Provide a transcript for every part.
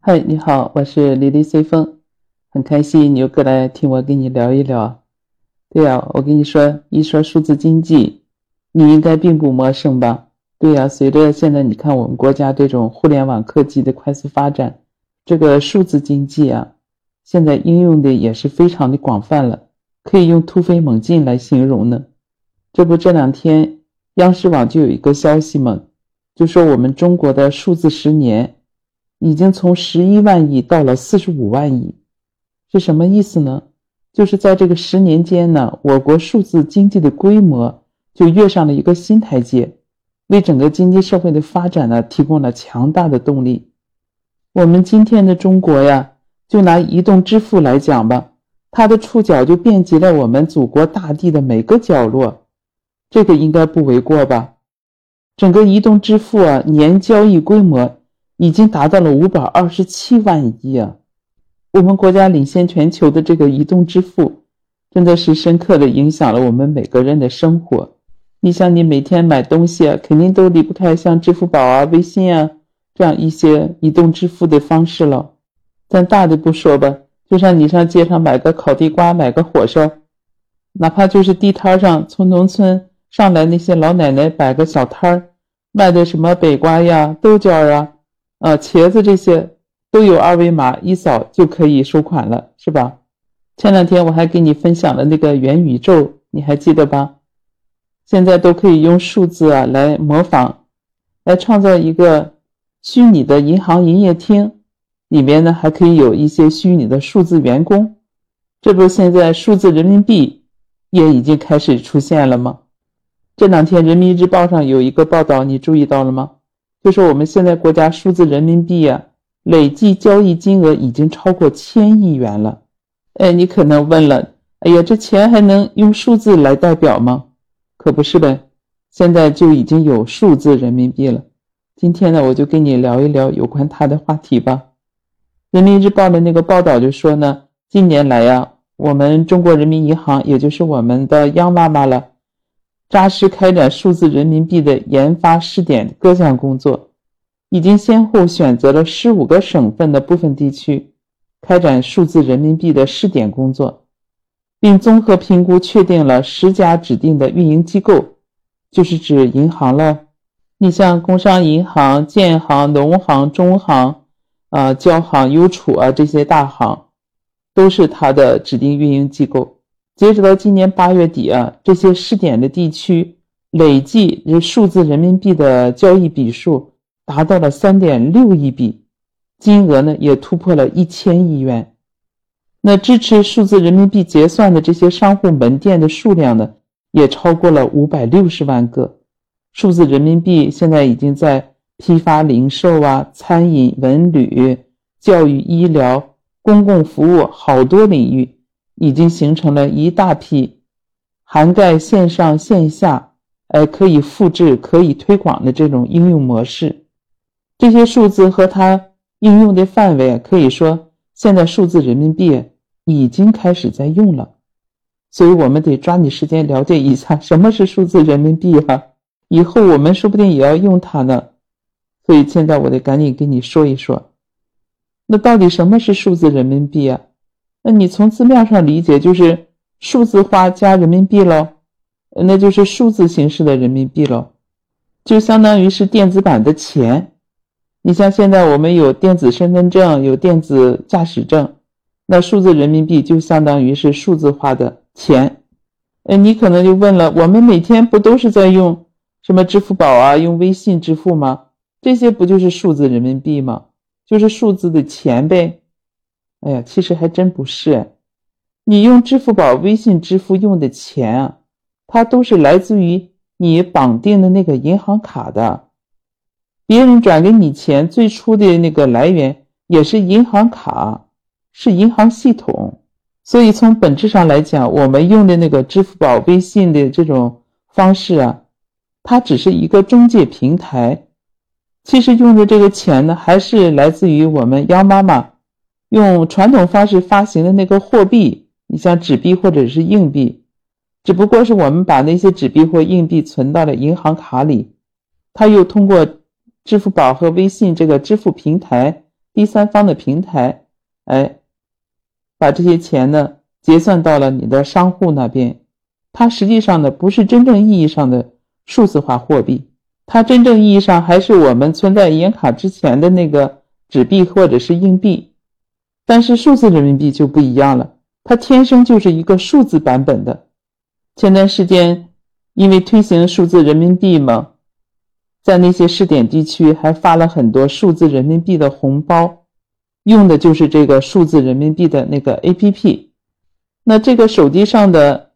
嗨，你好，我是李丽随风，很开心你又过来听我跟你聊一聊。对呀，我跟你说，一说数字经济，你应该并不陌生吧？对呀，随着现在你看我们国家这种互联网科技的快速发展，这个数字经济啊，现在应用的也是非常的广泛了，可以用突飞猛进来形容呢。这不，这两天央视网就有一个消息嘛，就说我们中国的数字十年已经从十一万亿到了四十五万亿，是什么意思呢？就是在这个十年间呢，我国数字经济的规模就跃上了一个新台阶。为整个经济社会的发展呢，提供了强大的动力。我们今天的中国呀，就拿移动支付来讲吧，它的触角就遍及了我们祖国大地的每个角落，这个应该不为过吧？整个移动支付啊，年交易规模已经达到了五百二十七万亿啊！我们国家领先全球的这个移动支付，真的是深刻的影响了我们每个人的生活。你像你每天买东西啊，肯定都离不开像支付宝啊、微信啊这样一些移动支付的方式了。但大的不说吧，就像你上街上买个烤地瓜、买个火烧，哪怕就是地摊上从农村上来那些老奶奶摆个小摊儿，卖的什么北瓜呀、豆角啊、呃茄子这些，都有二维码一扫就可以收款了，是吧？前两天我还给你分享了那个元宇宙，你还记得吧？现在都可以用数字啊来模仿，来创造一个虚拟的银行营业厅，里面呢还可以有一些虚拟的数字员工。这不，现在数字人民币也已经开始出现了吗？这两天人民日报上有一个报道，你注意到了吗？就是我们现在国家数字人民币啊，累计交易金额已经超过千亿元了。哎，你可能问了，哎呀，这钱还能用数字来代表吗？可不是呗，现在就已经有数字人民币了。今天呢，我就跟你聊一聊有关它的话题吧。人民日报的那个报道就说呢，近年来呀，我们中国人民银行，也就是我们的央妈妈了，扎实开展数字人民币的研发试点各项工作，已经先后选择了十五个省份的部分地区，开展数字人民币的试点工作。并综合评估确定了十家指定的运营机构，就是指银行了。你像工商银行、建行、农行、中行、啊交行、邮储啊这些大行，都是它的指定运营机构。截止到今年八月底啊，这些试点的地区累计数字人民币的交易笔数达到了三点六亿笔，金额呢也突破了一千亿元。那支持数字人民币结算的这些商户门店的数量呢，也超过了五百六十万个。数字人民币现在已经在批发、零售啊、餐饮、文旅、教育、医疗、公共服务好多领域，已经形成了一大批涵盖线上线下，哎，可以复制、可以推广的这种应用模式。这些数字和它应用的范围，可以说。现在数字人民币已经开始在用了，所以我们得抓紧时间了解一下什么是数字人民币哈。以后我们说不定也要用它呢，所以现在我得赶紧跟你说一说，那到底什么是数字人民币啊？那你从字面上理解就是数字化加人民币喽，那就是数字形式的人民币喽，就相当于是电子版的钱。你像现在我们有电子身份证，有电子驾驶证，那数字人民币就相当于是数字化的钱。哎，你可能就问了，我们每天不都是在用什么支付宝啊，用微信支付吗？这些不就是数字人民币吗？就是数字的钱呗。哎呀，其实还真不是。你用支付宝、微信支付用的钱啊，它都是来自于你绑定的那个银行卡的。别人转给你钱，最初的那个来源也是银行卡，是银行系统。所以从本质上来讲，我们用的那个支付宝、微信的这种方式啊，它只是一个中介平台。其实用的这个钱呢，还是来自于我们央妈妈用传统方式发行的那个货币，你像纸币或者是硬币，只不过是我们把那些纸币或硬币存到了银行卡里，它又通过。支付宝和微信这个支付平台第三方的平台，哎，把这些钱呢结算到了你的商户那边。它实际上呢不是真正意义上的数字化货币，它真正意义上还是我们存在银行卡之前的那个纸币或者是硬币。但是数字人民币就不一样了，它天生就是一个数字版本的。前段时间因为推行数字人民币嘛。在那些试点地区，还发了很多数字人民币的红包，用的就是这个数字人民币的那个 APP。那这个手机上的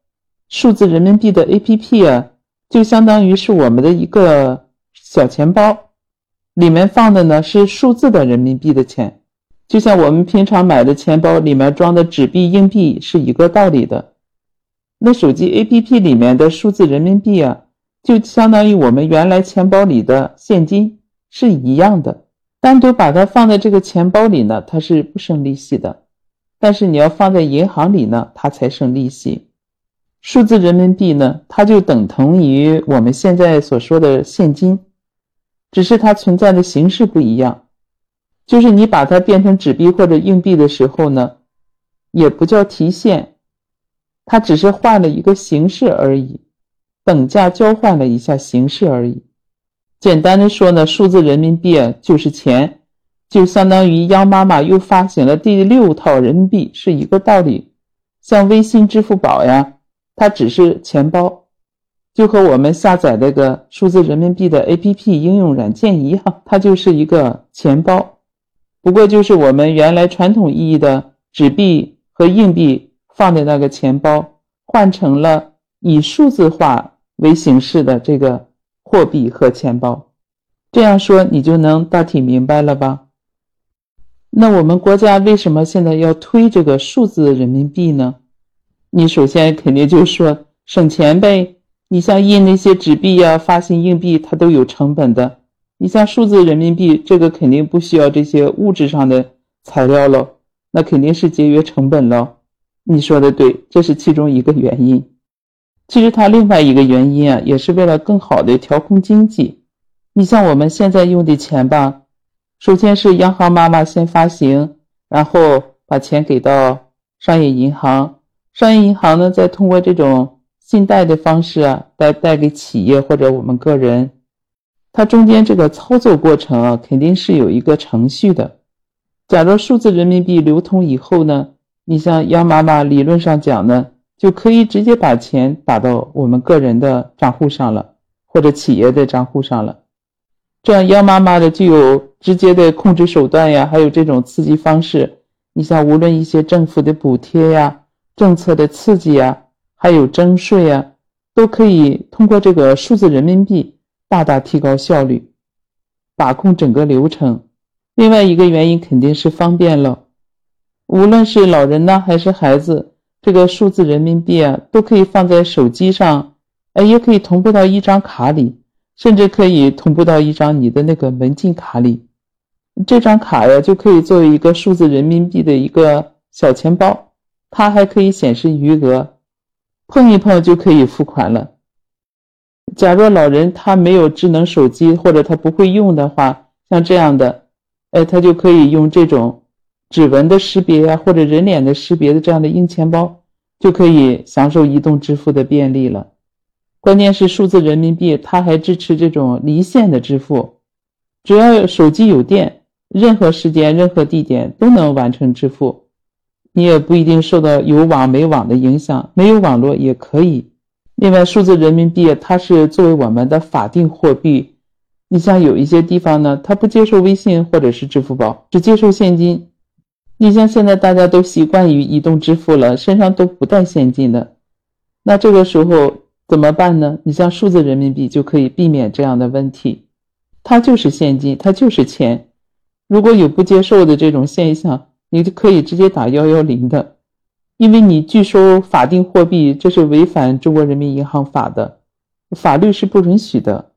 数字人民币的 APP 啊，就相当于是我们的一个小钱包，里面放的呢是数字的人民币的钱，就像我们平常买的钱包里面装的纸币、硬币是一个道理的。那手机 APP 里面的数字人民币啊。就相当于我们原来钱包里的现金是一样的，单独把它放在这个钱包里呢，它是不生利息的。但是你要放在银行里呢，它才生利息。数字人民币呢，它就等同于我们现在所说的现金，只是它存在的形式不一样。就是你把它变成纸币或者硬币的时候呢，也不叫提现，它只是换了一个形式而已。等价交换了一下形式而已。简单的说呢，数字人民币就是钱，就相当于央妈妈又发行了第六套人民币，是一个道理。像微信、支付宝呀，它只是钱包，就和我们下载那个数字人民币的 APP 应用软件一样，它就是一个钱包。不过就是我们原来传统意义的纸币和硬币放的那个钱包，换成了以数字化。为形式的这个货币和钱包，这样说你就能大体明白了吧？那我们国家为什么现在要推这个数字人民币呢？你首先肯定就说省钱呗。你像印那些纸币呀、发行硬币，它都有成本的。你像数字人民币，这个肯定不需要这些物质上的材料了，那肯定是节约成本了。你说的对，这是其中一个原因。其实它另外一个原因啊，也是为了更好的调控经济。你像我们现在用的钱吧，首先是央行妈妈先发行，然后把钱给到商业银行，商业银行呢再通过这种信贷的方式啊，贷贷给企业或者我们个人。它中间这个操作过程啊，肯定是有一个程序的。假如数字人民币流通以后呢，你像央妈妈理论上讲呢。就可以直接把钱打到我们个人的账户上了，或者企业的账户上了。这样央妈妈的就有直接的控制手段呀，还有这种刺激方式。你像无论一些政府的补贴呀、政策的刺激呀，还有征税呀，都可以通过这个数字人民币大大提高效率，把控整个流程。另外一个原因肯定是方便了，无论是老人呢还是孩子。这个数字人民币啊，都可以放在手机上，哎，也可以同步到一张卡里，甚至可以同步到一张你的那个门禁卡里。这张卡呀，就可以作为一个数字人民币的一个小钱包，它还可以显示余额，碰一碰就可以付款了。假若老人他没有智能手机或者他不会用的话，像这样的，哎，他就可以用这种。指纹的识别呀，或者人脸的识别的这样的硬钱包，就可以享受移动支付的便利了。关键是数字人民币，它还支持这种离线的支付，只要手机有电，任何时间、任何地点都能完成支付，你也不一定受到有网没网的影响，没有网络也可以。另外，数字人民币它是作为我们的法定货币，你像有一些地方呢，它不接受微信或者是支付宝，只接受现金。你像现在大家都习惯于移动支付了，身上都不带现金的，那这个时候怎么办呢？你像数字人民币就可以避免这样的问题，它就是现金，它就是钱。如果有不接受的这种现象，你就可以直接打幺幺零的，因为你拒收法定货币，这是违反中国人民银行法的，法律是不允许的。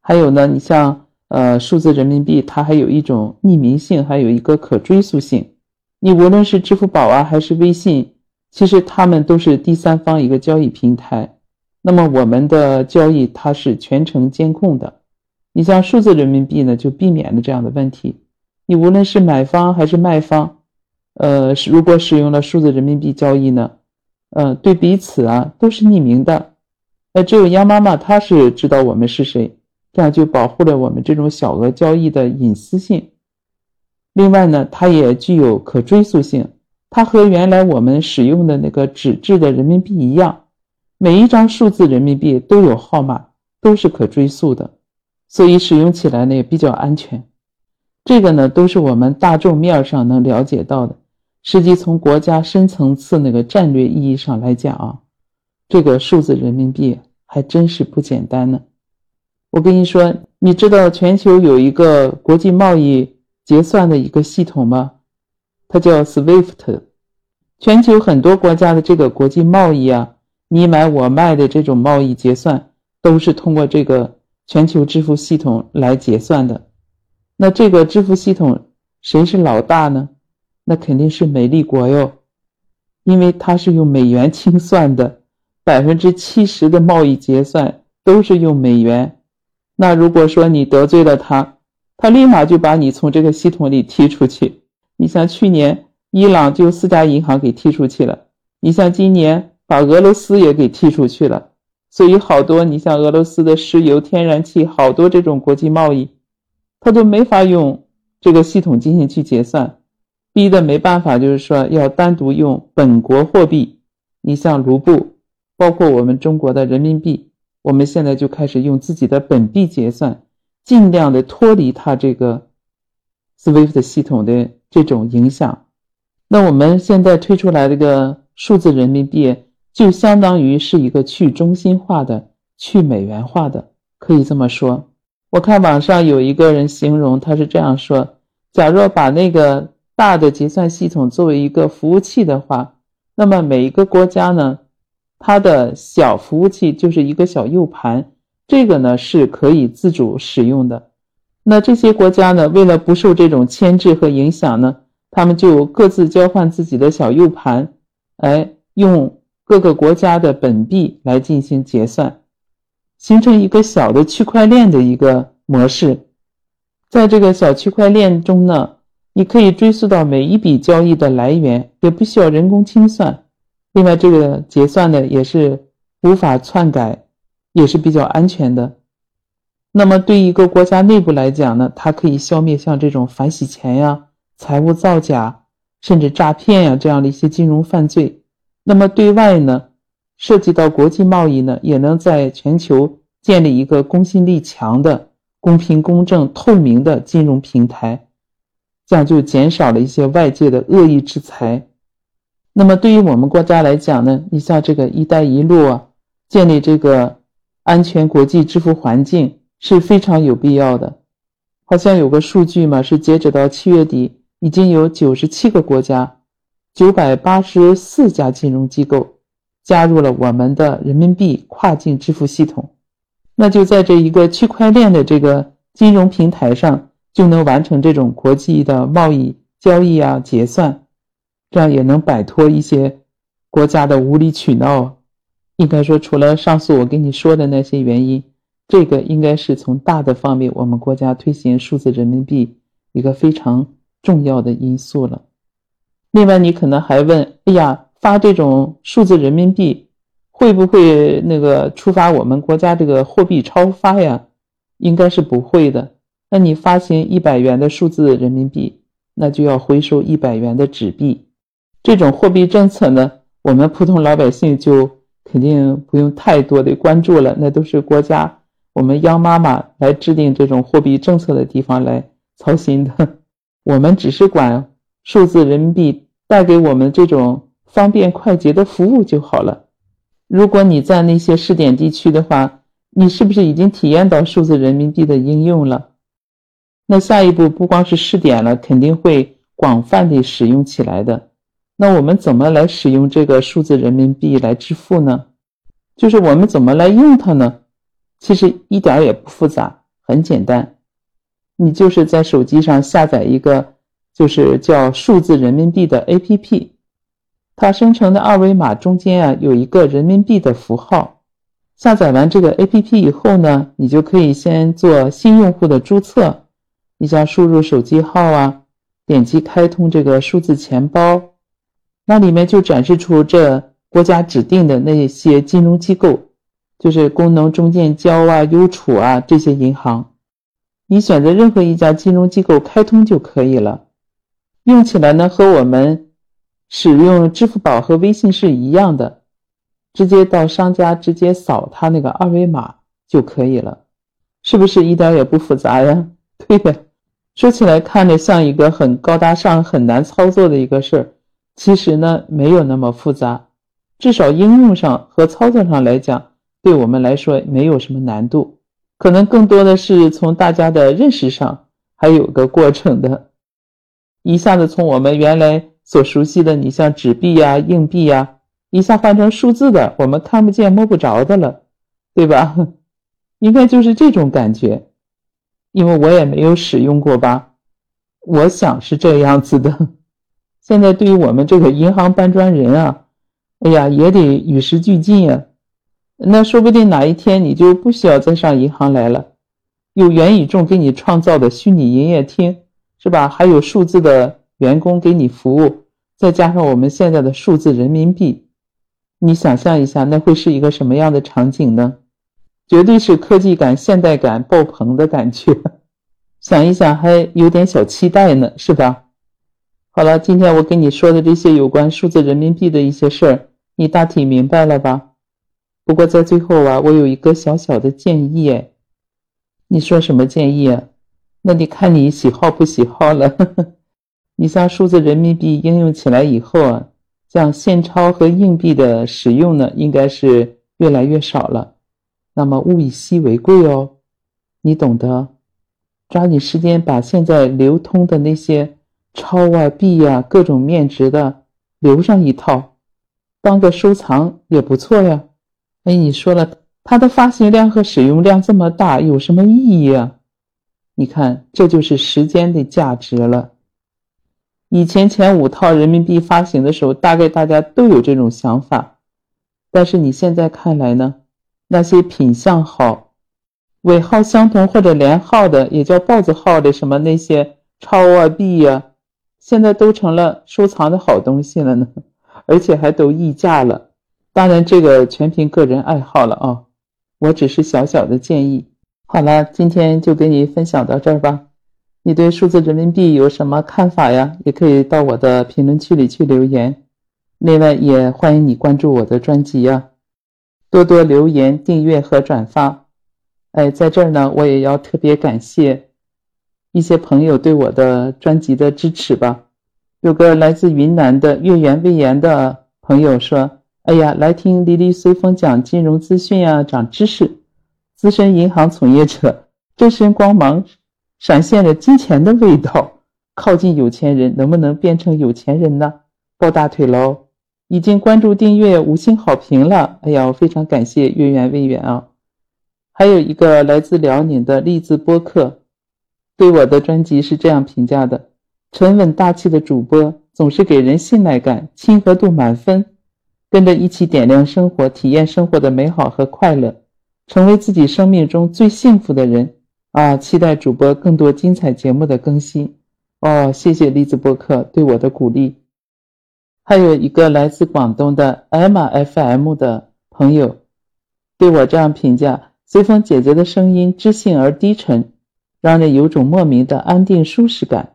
还有呢，你像呃数字人民币，它还有一种匿名性，还有一个可追溯性。你无论是支付宝啊，还是微信，其实他们都是第三方一个交易平台。那么我们的交易它是全程监控的。你像数字人民币呢，就避免了这样的问题。你无论是买方还是卖方，呃，如果使用了数字人民币交易呢，呃，对彼此啊都是匿名的，呃，只有央妈妈她是知道我们是谁，这样就保护了我们这种小额交易的隐私性。另外呢，它也具有可追溯性，它和原来我们使用的那个纸质的人民币一样，每一张数字人民币都有号码，都是可追溯的，所以使用起来呢也比较安全。这个呢，都是我们大众面上能了解到的。实际从国家深层次那个战略意义上来讲啊，这个数字人民币还真是不简单呢。我跟你说，你知道全球有一个国际贸易结算的一个系统吗？它叫 SWIFT。全球很多国家的这个国际贸易啊，你买我卖的这种贸易结算，都是通过这个全球支付系统来结算的。那这个支付系统谁是老大呢？那肯定是美利国哟，因为它是用美元清算的，百分之七十的贸易结算都是用美元。那如果说你得罪了他，他立马就把你从这个系统里踢出去。你像去年伊朗就四家银行给踢出去了，你像今年把俄罗斯也给踢出去了。所以好多你像俄罗斯的石油、天然气，好多这种国际贸易。他都没法用这个系统进行去结算，逼的没办法，就是说要单独用本国货币。你像卢布，包括我们中国的人民币，我们现在就开始用自己的本币结算，尽量的脱离它这个 SWIFT 系统的这种影响。那我们现在推出来这个数字人民币，就相当于是一个去中心化的、去美元化的，可以这么说。我看网上有一个人形容，他是这样说：，假若把那个大的结算系统作为一个服务器的话，那么每一个国家呢，它的小服务器就是一个小 U 盘，这个呢是可以自主使用的。那这些国家呢，为了不受这种牵制和影响呢，他们就各自交换自己的小 U 盘，哎，用各个国家的本币来进行结算。形成一个小的区块链的一个模式，在这个小区块链中呢，你可以追溯到每一笔交易的来源，也不需要人工清算。另外，这个结算呢也是无法篡改，也是比较安全的。那么，对一个国家内部来讲呢，它可以消灭像这种反洗钱呀、财务造假，甚至诈骗呀这样的一些金融犯罪。那么，对外呢？涉及到国际贸易呢，也能在全球建立一个公信力强的、公平公正、透明的金融平台，这样就减少了一些外界的恶意制裁。那么对于我们国家来讲呢，你像这个“一带一路”啊，建立这个安全国际支付环境是非常有必要的。好像有个数据嘛，是截止到七月底，已经有九十七个国家、九百八十四家金融机构。加入了我们的人民币跨境支付系统，那就在这一个区块链的这个金融平台上，就能完成这种国际的贸易交易啊结算，这样也能摆脱一些国家的无理取闹。应该说，除了上述我跟你说的那些原因，这个应该是从大的方面，我们国家推行数字人民币一个非常重要的因素了。另外，你可能还问：哎呀？发这种数字人民币会不会那个触发我们国家这个货币超发呀？应该是不会的。那你发行一百元的数字人民币，那就要回收一百元的纸币。这种货币政策呢，我们普通老百姓就肯定不用太多的关注了。那都是国家我们央妈妈来制定这种货币政策的地方来操心的。我们只是管数字人民币带给我们这种。方便快捷的服务就好了。如果你在那些试点地区的话，你是不是已经体验到数字人民币的应用了？那下一步不光是试点了，肯定会广泛的使用起来的。那我们怎么来使用这个数字人民币来支付呢？就是我们怎么来用它呢？其实一点也不复杂，很简单。你就是在手机上下载一个，就是叫数字人民币的 APP。它生成的二维码中间啊有一个人民币的符号。下载完这个 APP 以后呢，你就可以先做新用户的注册。你像输入手机号啊，点击开通这个数字钱包，那里面就展示出这国家指定的那些金融机构，就是工农中建交啊、邮储啊这些银行。你选择任何一家金融机构开通就可以了，用起来呢和我们使用支付宝和微信是一样的，直接到商家直接扫他那个二维码就可以了，是不是一点也不复杂呀？对的，说起来看着像一个很高大上、很难操作的一个事儿，其实呢没有那么复杂，至少应用上和操作上来讲，对我们来说没有什么难度。可能更多的是从大家的认识上还有个过程的，一下子从我们原来所熟悉的，你像纸币呀、硬币呀，一下换成数字的，我们看不见摸不着的了，对吧？应该就是这种感觉，因为我也没有使用过吧，我想是这样子的。现在对于我们这个银行搬砖人啊，哎呀，也得与时俱进呀。那说不定哪一天你就不需要再上银行来了，有元宇宙给你创造的虚拟营业厅，是吧？还有数字的员工给你服务，再加上我们现在的数字人民币，你想象一下，那会是一个什么样的场景呢？绝对是科技感、现代感爆棚的感觉，想一想还有点小期待呢，是吧？好了，今天我跟你说的这些有关数字人民币的一些事儿，你大体明白了吧？不过在最后啊，我有一个小小的建议哎，你说什么建议啊？那得看你喜好不喜好了。你像数字人民币应用起来以后啊，像现钞和硬币的使用呢，应该是越来越少了。那么物以稀为贵哦，你懂得。抓紧时间把现在流通的那些钞啊、币啊、各种面值的留上一套，当个收藏也不错呀。哎，你说了，它的发行量和使用量这么大，有什么意义啊？你看，这就是时间的价值了。以前前五套人民币发行的时候，大概大家都有这种想法，但是你现在看来呢？那些品相好、尾号相同或者连号的，也叫豹子号的什么那些钞啊币呀，现在都成了收藏的好东西了呢，而且还都溢价了。当然，这个全凭个人爱好了啊，我只是小小的建议。好了，今天就给你分享到这儿吧。你对数字人民币有什么看法呀？也可以到我的评论区里去留言。另外，也欢迎你关注我的专辑呀，多多留言、订阅和转发。哎，在这儿呢，我也要特别感谢一些朋友对我的专辑的支持吧。有个来自云南的月圆未言的朋友说。哎呀，来听黎黎随风讲金融资讯啊，长知识。资深银行从业者，这身光芒闪现着金钱的味道。靠近有钱人，能不能变成有钱人呢？抱大腿喽！已经关注、订阅、五星好评了。哎呀，非常感谢月圆未圆啊。还有一个来自辽宁的励志播客，对我的专辑是这样评价的：沉稳大气的主播，总是给人信赖感，亲和度满分。跟着一起点亮生活，体验生活的美好和快乐，成为自己生命中最幸福的人啊！期待主播更多精彩节目的更新哦！谢谢栗子播客对我的鼓励。还有一个来自广东的 Emma FM 的朋友，对我这样评价：随风姐姐的声音知性而低沉，让人有种莫名的安定舒适感，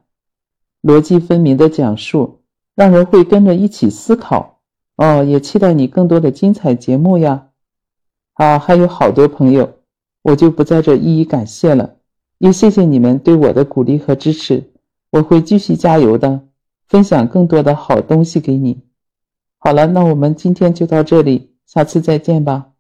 逻辑分明的讲述，让人会跟着一起思考。哦，也期待你更多的精彩节目呀！啊，还有好多朋友，我就不在这一一感谢了，也谢谢你们对我的鼓励和支持，我会继续加油的，分享更多的好东西给你。好了，那我们今天就到这里，下次再见吧。